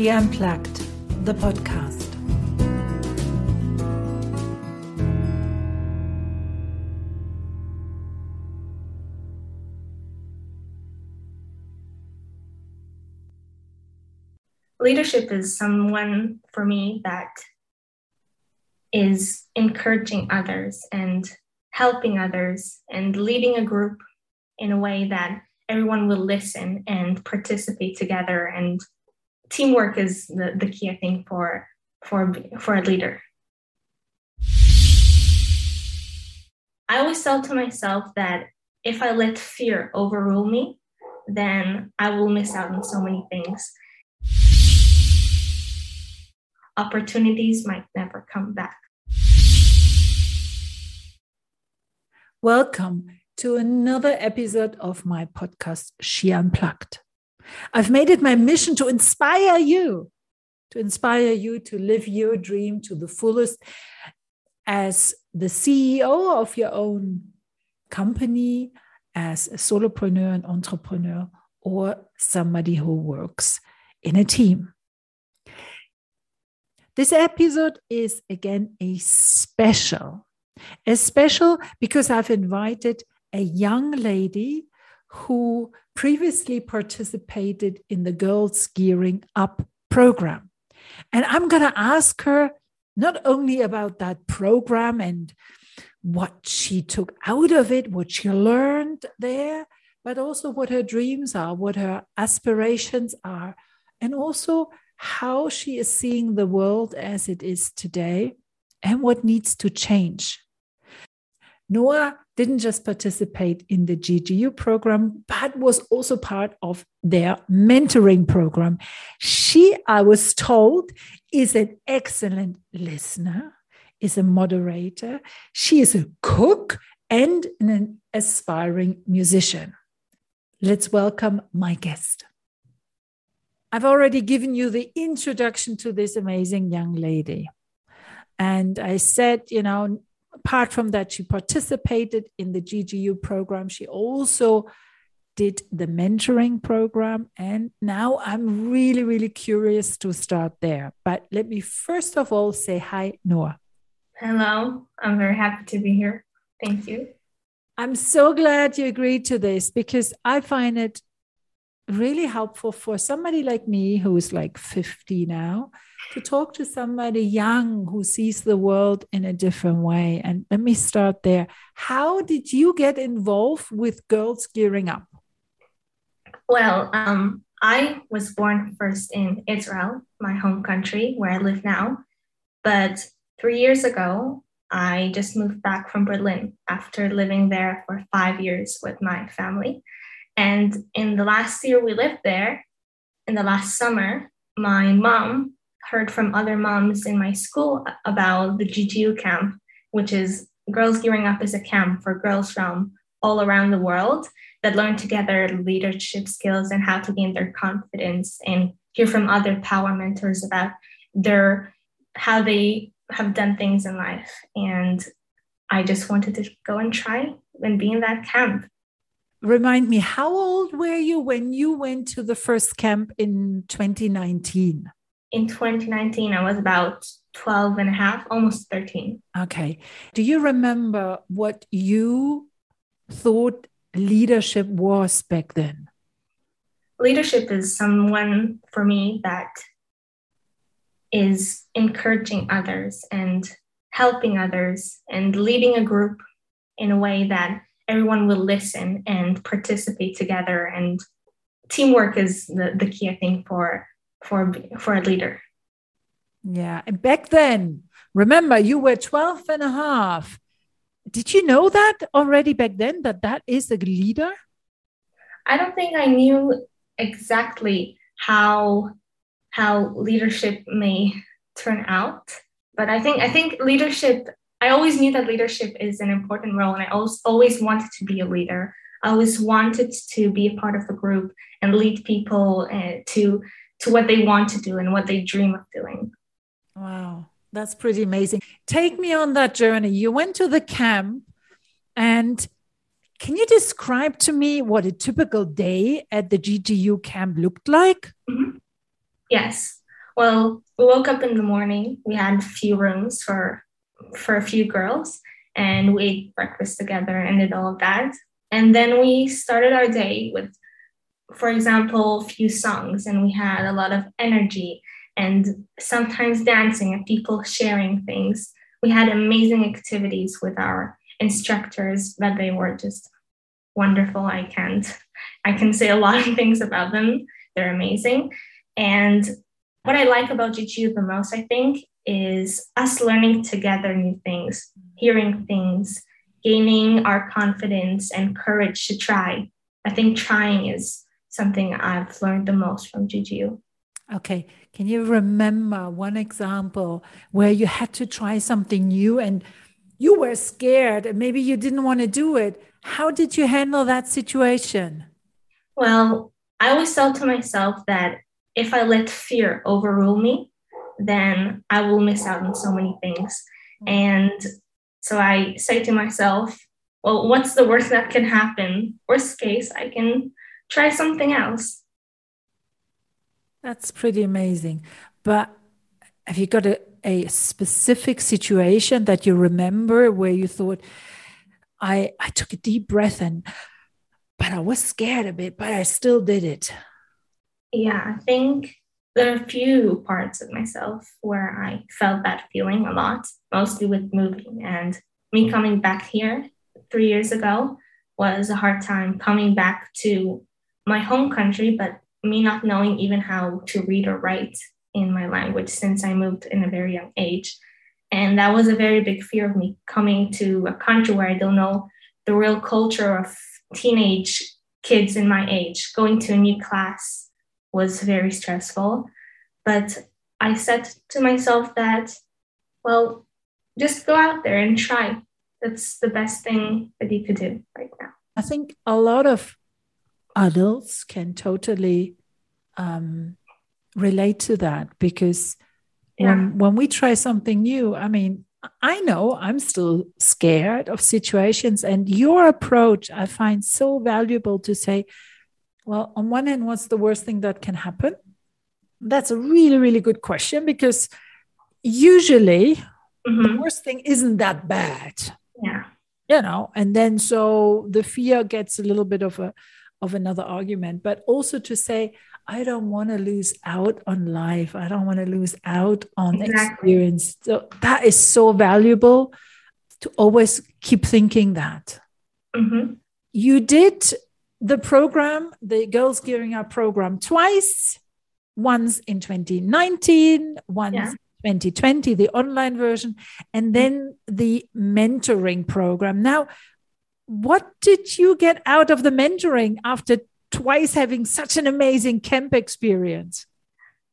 She Unplugged, the podcast. Leadership is someone for me that is encouraging others and helping others and leading a group in a way that everyone will listen and participate together and teamwork is the, the key i think for for for a leader. I always tell to myself that if i let fear overrule me then i will miss out on so many things. Opportunities might never come back. Welcome to another episode of my podcast she unplugged I've made it my mission to inspire you, to inspire you to live your dream to the fullest as the CEO of your own company, as a solopreneur and entrepreneur, or somebody who works in a team. This episode is again a special, a special because I've invited a young lady who previously participated in the Girls Gearing Up program. And I'm going to ask her not only about that program and what she took out of it, what she learned there, but also what her dreams are, what her aspirations are, and also how she is seeing the world as it is today and what needs to change. Noah didn't just participate in the GGU program, but was also part of their mentoring program. She, I was told, is an excellent listener, is a moderator. She is a cook and an aspiring musician. Let's welcome my guest. I've already given you the introduction to this amazing young lady. And I said, you know, apart from that, she participated in the GGU program. She also did the mentoring program. And now I'm really, really curious to start there. But let me first of all say hi, Noah. Hello. I'm very happy to be here. Thank you. I'm so glad you agreed to this because I find it really helpful for somebody like me who is like 50 now to talk to somebody young who sees the world in a different way. And let me start there. How did you get involved with Girls Gearing Up? Well, um, I was born first in Israel, my home country where I live now. But three years ago, I just moved back from Berlin after living there for five years with my family. And in the last year we lived there, in the last summer, my mom heard from other moms in my school about the GGU camp, which is Girls Gearing Up is a camp for girls from all around the world that learn together leadership skills and how to gain their confidence and hear from other power mentors about their how they have done things in life. And I just wanted to go and try and be in that camp. Remind me, how old were you when you went to the first camp in 2019? in 2019, I was about 12 and a half, almost 13. Okay. Do you remember what you thought leadership was back then? Leadership is someone for me that is encouraging others and helping others and leading a group in a way that everyone will listen and participate together. And teamwork is the, the key, I think, for for for a leader yeah and back then remember you were 12 and a half did you know that already back then that that is a leader i don't think i knew exactly how how leadership may turn out but i think i think leadership i always knew that leadership is an important role and i always always wanted to be a leader i always wanted to be a part of a group and lead people uh, to to what they want to do and what they dream of doing. Wow, that's pretty amazing. Take me on that journey. You went to the camp, and can you describe to me what a typical day at the GGU camp looked like? Mm-hmm. Yes. Well, we woke up in the morning. We had a few rooms for for a few girls, and we ate breakfast together and did all of that. And then we started our day with, for example, a few songs, and we had a lot of energy and sometimes dancing and people sharing things. We had amazing activities with our instructors that they were just wonderful. I can't, I can say a lot of things about them. They're amazing. And what I like about GGU the most, I think, is us learning together new things, hearing things, gaining our confidence and courage to try. I think trying is something I've learned the most from GGU. Okay. Can you remember one example where you had to try something new and you were scared and maybe you didn't want to do it? How did you handle that situation? Well, I always tell to myself that if I let fear overrule me, then I will miss out on so many things. And so I say to myself, well, what's the worst that can happen? Worst case, I can try something else. That's pretty amazing. But have you got a, a specific situation that you remember where you thought, I, I took a deep breath and, but I was scared a bit, but I still did it? Yeah, I think there are a few parts of myself where I felt that feeling a lot, mostly with moving. And me coming back here three years ago was a hard time coming back to my home country, but me not knowing even how to read or write in my language since I moved in a very young age. And that was a very big fear of me coming to a country where I don't know the real culture of teenage kids in my age. Going to a new class was very stressful. But I said to myself that, well, just go out there and try. That's the best thing that you could do right now. I think a lot of adults can totally um, relate to that because yeah. when, when we try something new, I mean, I know I'm still scared of situations, and your approach I find so valuable to say, well, on one hand, what's the worst thing that can happen? That's a really, really good question because usually mm-hmm. the worst thing isn't that bad. Yeah. You know, and then so the fear gets a little bit of a of another argument, but also to say, I don't want to lose out on life. I don't want to lose out on exactly. experience. So that is so valuable to always keep thinking that. Mm-hmm. You did the program, the Girls Gearing Up program, twice once in 2019, once yeah. 2020, the online version, and then the mentoring program. Now, what did you get out of the mentoring after twice having such an amazing camp experience?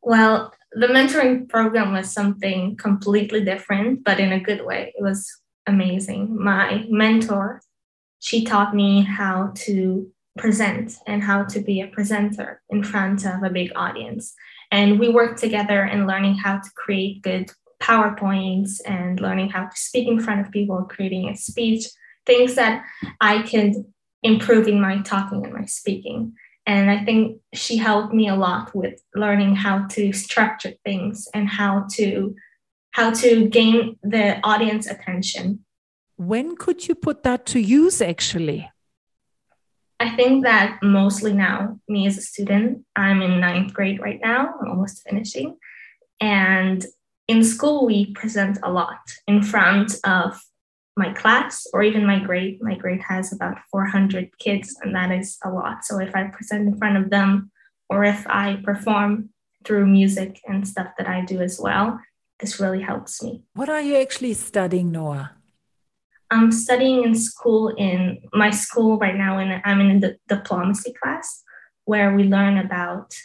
Well, the mentoring program was something completely different, but in a good way. It was amazing. My mentor, she taught me how to present and how to be a presenter in front of a big audience. And we worked together in learning how to create good PowerPoints and learning how to speak in front of people, creating a speech, things that I could improve in my talking and my speaking. And I think she helped me a lot with learning how to structure things and how to how to gain the audience attention. When could you put that to use actually? I think that mostly now, me as a student, I'm in ninth grade right now, I'm almost finishing. And in school, we present a lot in front of my class or even my grade. My grade has about 400 kids, and that is a lot. So if I present in front of them, or if I perform through music and stuff that I do as well, this really helps me. What are you actually studying, Noah? I'm studying in school in my school right now, and I'm in the diplomacy class where we learn about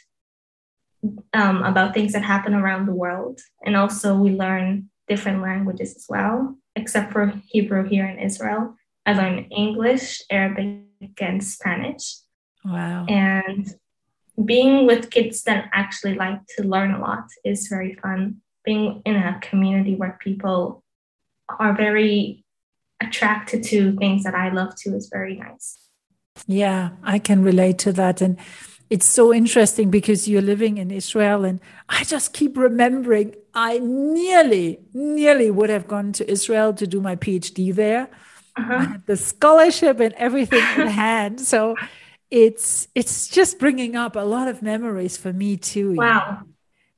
um, about things that happen around the world, and also we learn different languages as well. Except for Hebrew here in Israel, I learn English, Arabic, and Spanish. Wow! And being with kids that actually like to learn a lot is very fun. Being in a community where people are very attracted to things that I love to is very nice. Yeah, I can relate to that. And it's so interesting because you're living in Israel, and I just keep remembering I nearly, nearly would have gone to Israel to do my PhD there. Uh-huh. I had the scholarship and everything in hand. So it's it's just bringing up a lot of memories for me too. Wow.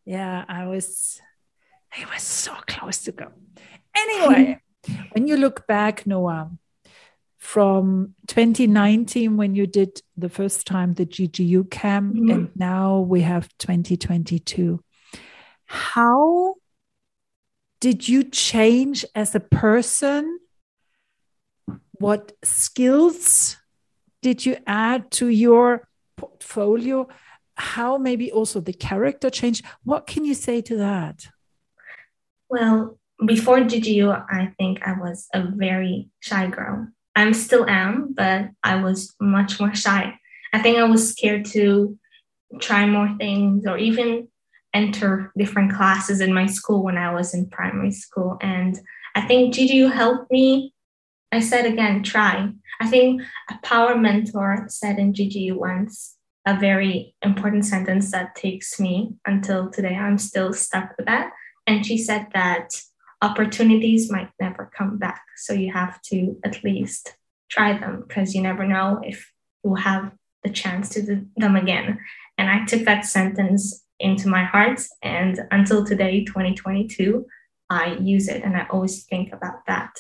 Yeah, I was I was so close to go. Anyway, when you look back, Noah, from 2019 when you did the first time the GGU camp, mm-hmm. and now we have 2022. How did you change as a person? What skills did you add to your portfolio? How maybe also the character changed? What can you say to that? Well, before GGU, I think I was a very shy girl. I still am, but I was much more shy. I think I was scared to try more things or even enter different classes in my school when I was in primary school. And I think GGU helped me. I said again, try. I think a power mentor said in GGU once a very important sentence that takes me until today. I'm still stuck with that. And she said that opportunities might never come back. So you have to at least try them because you never know if you'll have the chance to do them again. And I took that sentence into my heart. And until today, 2022, I use it and I always think about that.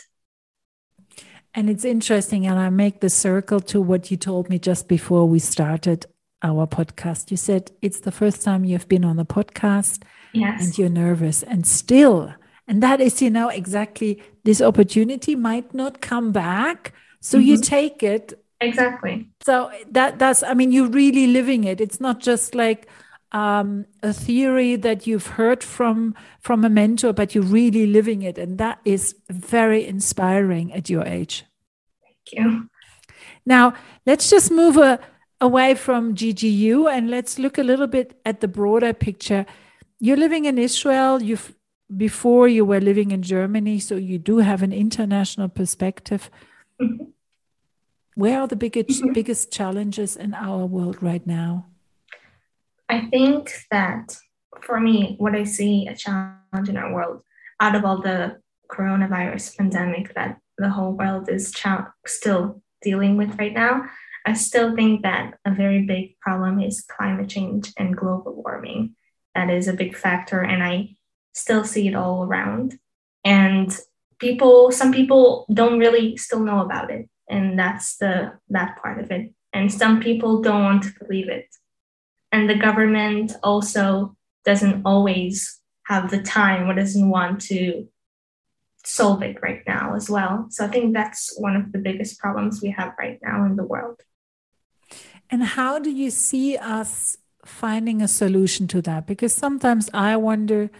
And it's interesting, and I make the circle to what you told me just before we started our podcast. You said it's the first time you've been on the podcast yes. and you're nervous. And still, and that is, you know, exactly this opportunity might not come back. So mm-hmm. you take it. Exactly. So that that's I mean, you're really living it. It's not just like um, a theory that you've heard from from a mentor, but you're really living it, and that is very inspiring at your age. Thank you. Now let's just move a, away from GGU and let's look a little bit at the broader picture. You're living in Israel. You've before you were living in Germany, so you do have an international perspective. Mm-hmm. Where are the biggest mm-hmm. biggest challenges in our world right now? I think that for me, what I see a challenge in our world, out of all the coronavirus pandemic that the whole world is still dealing with right now, I still think that a very big problem is climate change and global warming. That is a big factor, and I still see it all around. And people, some people don't really still know about it, and that's the that part of it. And some people don't want to believe it. And the government also doesn't always have the time or doesn't want to solve it right now as well. So I think that's one of the biggest problems we have right now in the world. And how do you see us finding a solution to that? Because sometimes I wonder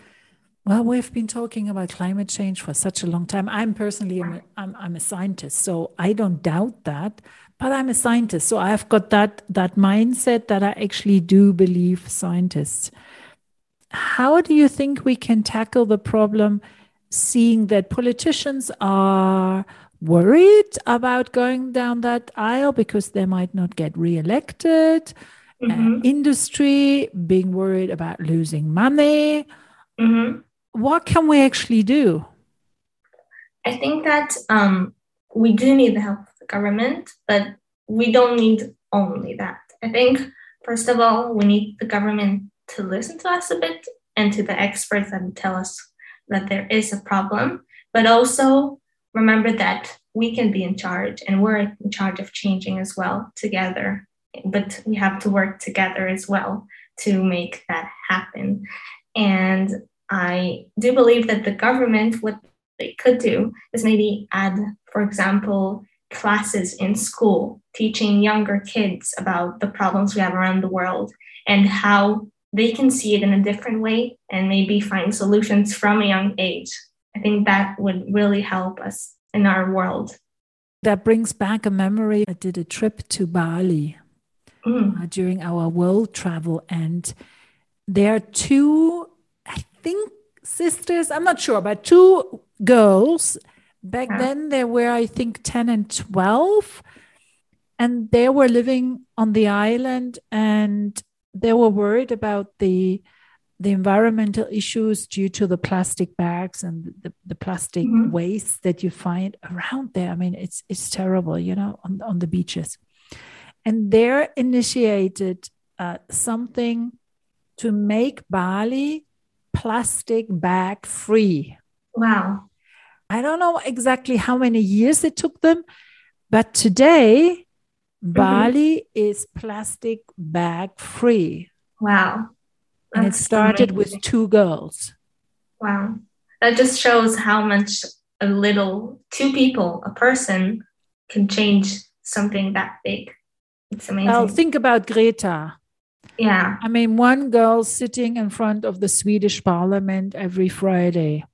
well, we've been talking about climate change for such a long time. I'm personally, I'm, I'm, I'm, a scientist, so I don't doubt that. But I'm a scientist, so I've got that that mindset that I actually do believe scientists. How do you think we can tackle the problem, seeing that politicians are worried about going down that aisle because they might not get reelected? Mm-hmm. Industry being worried about losing money. Mm-hmm what can we actually do? I think that um, we do need the help of the government, but we don't need only that. I think, first of all, we need the government to listen to us a bit and to the experts that tell us that there is a problem, but also remember that we can be in charge and we're in charge of changing as well together. But we have to work together as well to make that happen. And I do believe that the government, what they could do is maybe add, for example, classes in school teaching younger kids about the problems we have around the world and how they can see it in a different way and maybe find solutions from a young age. I think that would really help us in our world. That brings back a memory. I did a trip to Bali mm. uh, during our world travel, and there are two think sisters, I'm not sure, but two girls. Back yeah. then, they were, I think, 10 and 12. and they were living on the island and they were worried about the the environmental issues due to the plastic bags and the, the plastic mm-hmm. waste that you find around there. I mean, it's it's terrible, you know, on, on the beaches. And they're initiated uh, something to make Bali plastic bag free. Wow. I don't know exactly how many years it took them, but today mm-hmm. Bali is plastic bag free. Wow. That's and it started amazing. with two girls. Wow. That just shows how much a little, two people, a person can change something that big. It's amazing. Well, think about Greta. Yeah. I mean, one girl sitting in front of the Swedish parliament every Friday,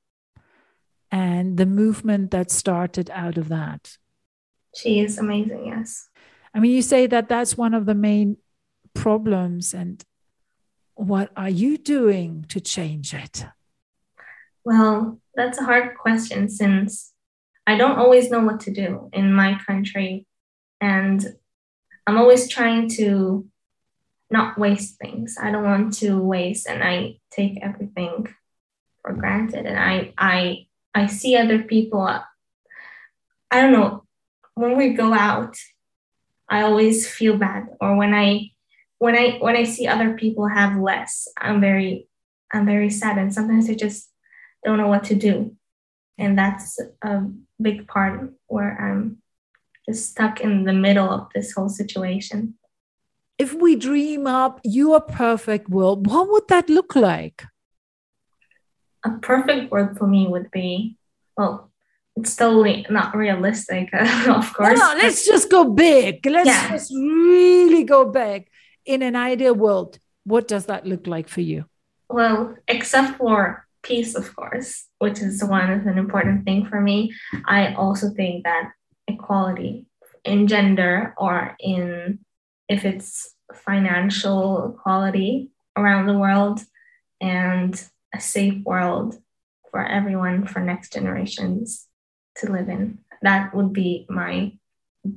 and the movement that started out of that. She is amazing, yes. I mean, you say that that's one of the main problems, and what are you doing to change it? Well, that's a hard question since I don't always know what to do in my country. And I'm always trying to not waste things. I don't want to waste and I take everything for granted. And I I I see other people uh, I don't know, when we go out, I always feel bad. Or when I when I when I see other people have less, I'm very I'm very sad and sometimes I just don't know what to do. And that's a big part where I'm just stuck in the middle of this whole situation if we dream up your perfect world, what would that look like? A perfect world for me would be, well, it's totally not realistic, of course. No, no, let's just go big. Let's yeah. just really go big. In an ideal world, what does that look like for you? Well, except for peace, of course, which is one is an important thing for me. I also think that equality in gender or in if it's financial equality around the world and a safe world for everyone for next generations to live in. That would be my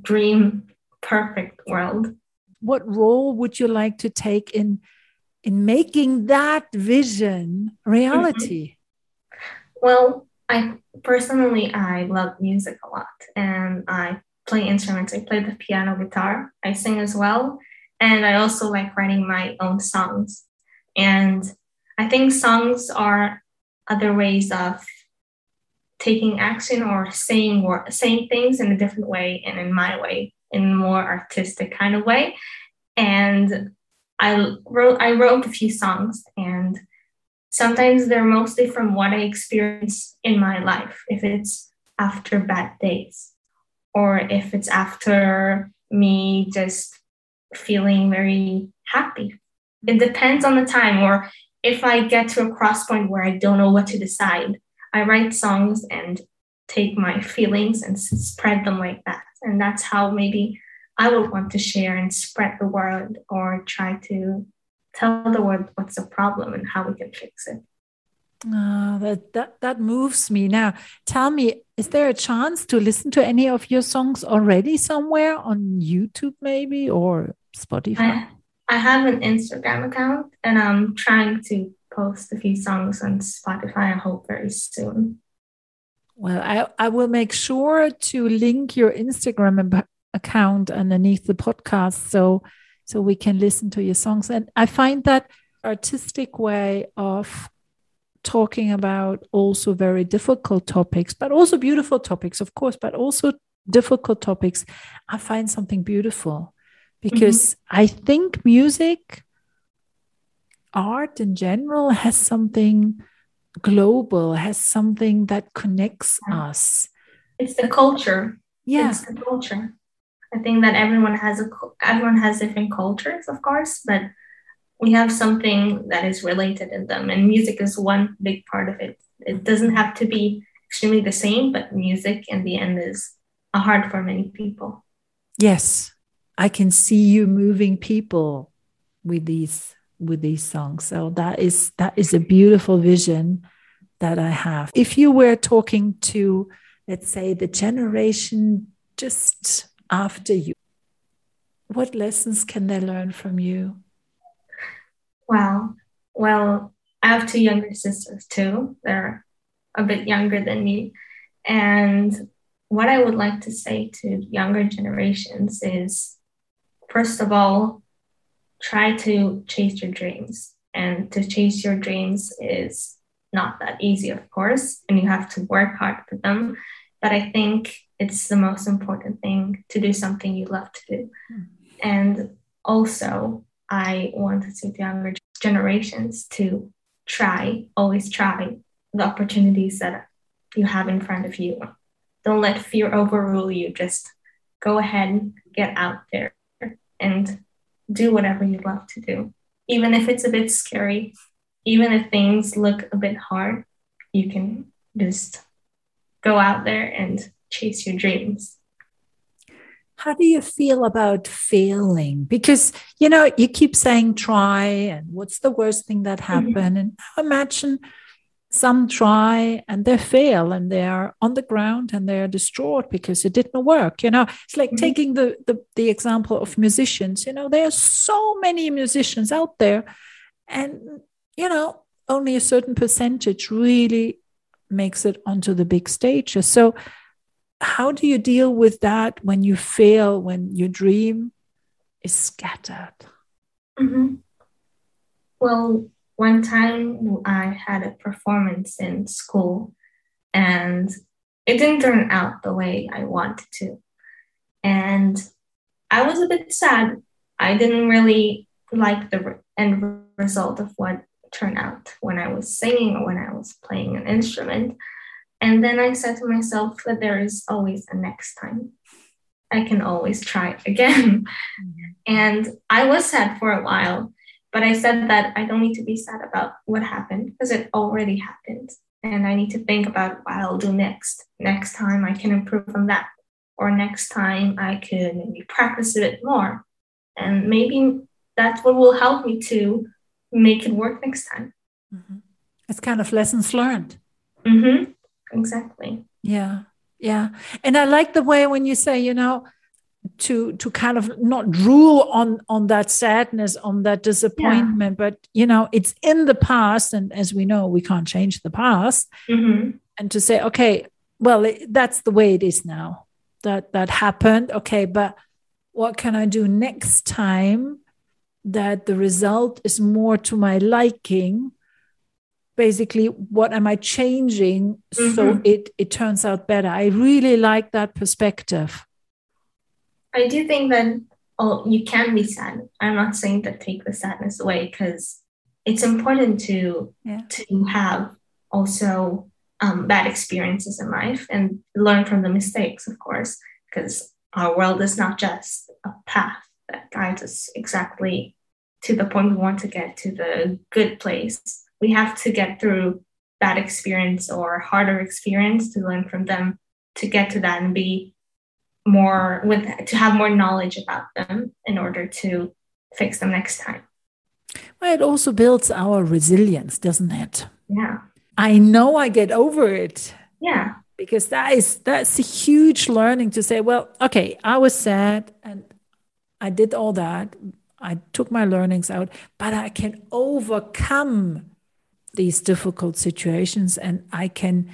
dream perfect world. What role would you like to take in in making that vision reality? Mm-hmm. Well, I personally I love music a lot and I play instruments. I play the piano guitar. I sing as well. And I also like writing my own songs. And I think songs are other ways of taking action or saying or saying things in a different way and in my way, in a more artistic kind of way. And I wrote I wrote a few songs and sometimes they're mostly from what I experience in my life. If it's after bad days, or if it's after me just feeling very happy. It depends on the time, or if I get to a cross point where I don't know what to decide, I write songs and take my feelings and spread them like that. And that's how maybe I would want to share and spread the word or try to tell the world what's the problem and how we can fix it. Oh, that, that that moves me. Now, tell me, is there a chance to listen to any of your songs already somewhere on YouTube, maybe, or Spotify? I, I have an Instagram account, and I'm trying to post a few songs on Spotify. I hope very soon. Well, I, I will make sure to link your Instagram account underneath the podcast so so we can listen to your songs. And I find that artistic way of talking about also very difficult topics, but also beautiful topics, of course, but also difficult topics, I find something beautiful because mm-hmm. I think music, art in general, has something global, has something that connects us. It's the culture. Yeah. It's the culture. I think that everyone has a everyone has different cultures, of course, but we have something that is related in them and music is one big part of it. It doesn't have to be extremely the same but music in the end is a heart for many people. Yes. I can see you moving people with these with these songs. So that is that is a beautiful vision that i have. If you were talking to let's say the generation just after you what lessons can they learn from you? Wow. Well, I have two younger sisters too. They're a bit younger than me. And what I would like to say to younger generations is first of all, try to chase your dreams. And to chase your dreams is not that easy, of course, and you have to work hard for them. But I think it's the most important thing to do something you love to do. Mm. And also, I want to say to younger generations to try, always try the opportunities that you have in front of you. Don't let fear overrule you. Just go ahead, get out there, and do whatever you love to do. Even if it's a bit scary, even if things look a bit hard, you can just go out there and chase your dreams. How do you feel about failing? Because you know, you keep saying try and what's the worst thing that mm-hmm. happened? Mm-hmm. And imagine some try and they fail and they're on the ground and they're distraught because it didn't work you know it's like mm-hmm. taking the, the the example of musicians you know there are so many musicians out there and you know only a certain percentage really makes it onto the big stages so how do you deal with that when you fail when your dream is scattered mm-hmm. well one time I had a performance in school and it didn't turn out the way I wanted to. And I was a bit sad. I didn't really like the end result of what turned out when I was singing or when I was playing an instrument. And then I said to myself that there is always a next time. I can always try again. Mm-hmm. And I was sad for a while but I said that I don't need to be sad about what happened because it already happened. And I need to think about what I'll do next. Next time I can improve on that. Or next time I could maybe practice a bit more. And maybe that's what will help me to make it work next time. Mm-hmm. It's kind of lessons learned. Mm-hmm. Exactly. Yeah. Yeah. And I like the way when you say, you know, to to kind of not drool on on that sadness on that disappointment yeah. but you know it's in the past and as we know we can't change the past mm-hmm. and to say okay well it, that's the way it is now that that happened okay but what can i do next time that the result is more to my liking basically what am i changing mm-hmm. so it it turns out better i really like that perspective I do think that oh, you can be sad. I'm not saying that take the sadness away because it's important to yeah. to have also um, bad experiences in life and learn from the mistakes, of course, because our world is not just a path that guides us exactly to the point we want to get to the good place. We have to get through bad experience or harder experience to learn from them to get to that and be more with to have more knowledge about them in order to fix them next time. Well, it also builds our resilience, doesn't it? Yeah. I know I get over it. Yeah. Because that is that's a huge learning to say, well, okay, I was sad and I did all that. I took my learnings out, but I can overcome these difficult situations and I can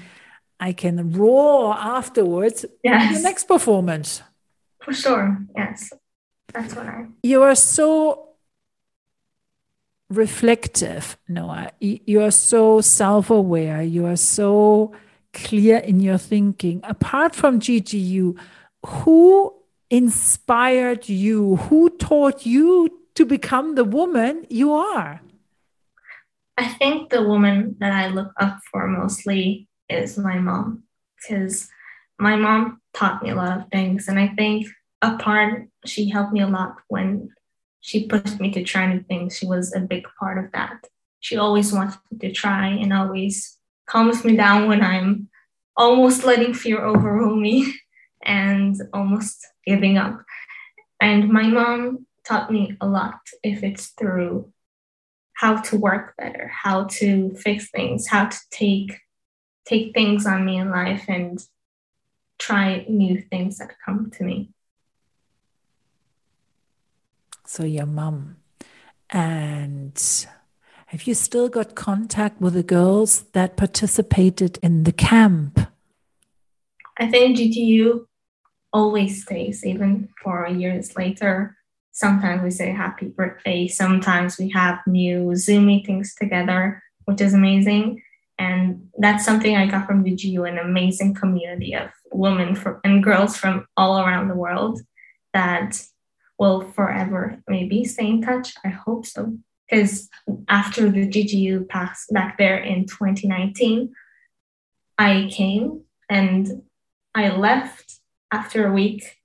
I can roar afterwards yes. the next performance. For sure. Yes. That's what I. You are so reflective, Noah. You are so self aware. You are so clear in your thinking. Apart from GGU, who inspired you? Who taught you to become the woman you are? I think the woman that I look up for mostly is my mom because my mom taught me a lot of things. And I think a part, she helped me a lot when she pushed me to try new things. She was a big part of that. She always wants me to try and always calms me down when I'm almost letting fear overrule me and almost giving up. And my mom taught me a lot if it's through how to work better, how to fix things, how to take take things on me in life and try new things that come to me. so your mom. And have you still got contact with the girls that participated in the camp? I think GGU always stays, even four years later. Sometimes we say happy birthday. Sometimes we have new Zoom meetings together, which is amazing. And that's something I got from the GGU, an amazing community of women from, and girls from all around the world that will forever maybe stay in touch. I hope so. Because after the GGU passed back there in 2019, I came and I left after a week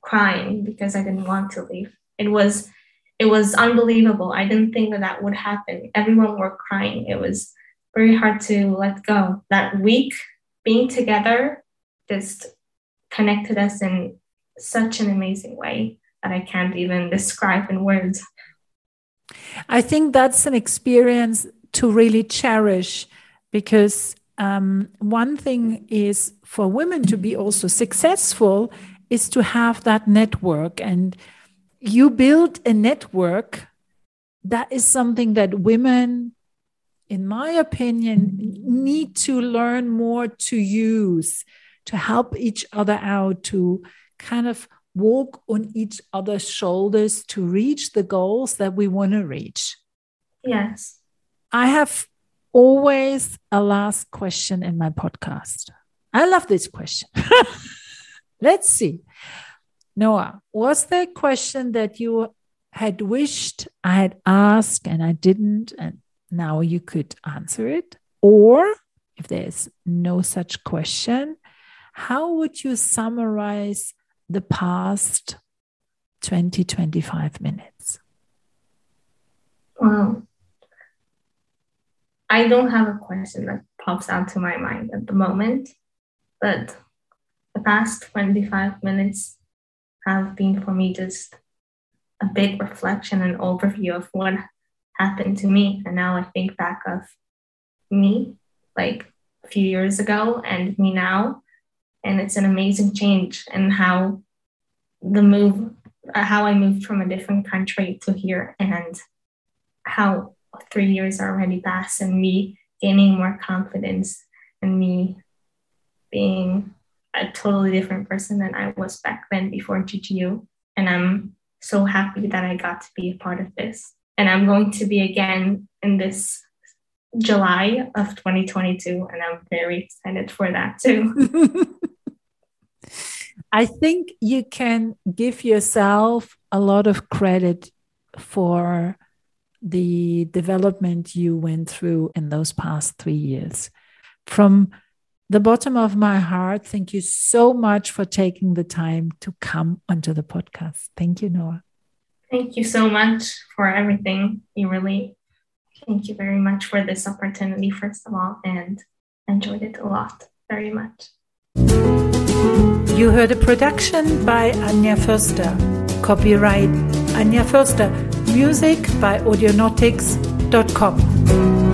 crying because I didn't want to leave. It was it was unbelievable. I didn't think that that would happen. Everyone were crying. It was very hard to let go. That week being together just connected us in such an amazing way that I can't even describe in words. I think that's an experience to really cherish because um, one thing is for women to be also successful is to have that network and you build a network that is something that women in my opinion need to learn more to use to help each other out to kind of walk on each other's shoulders to reach the goals that we want to reach yes i have always a last question in my podcast. I love this question. Let's see. Noah, was there a question that you had wished I had asked and I didn't, and now you could answer it? Or if there's no such question, how would you summarize the past 20, 25 minutes? Well, I don't have a question that pops out to my mind at the moment, but the past 25 minutes have been for me just a big reflection and overview of what happened to me. And now I think back of me like a few years ago and me now. And it's an amazing change in how the move, uh, how I moved from a different country to here and how three years already passed and me gaining more confidence and me being a totally different person than I was back then before GGU. And I'm so happy that I got to be a part of this. And I'm going to be again in this July of 2022. And I'm very excited for that too. I think you can give yourself a lot of credit for the development you went through in those past three years. From the bottom of my heart, thank you so much for taking the time to come onto the podcast. Thank you, Noah. Thank you so much for everything. You really, thank you very much for this opportunity, first of all, and enjoyed it a lot very much. You heard a production by Anja Förster. Copyright Anja Förster. Music by Audionautix.com.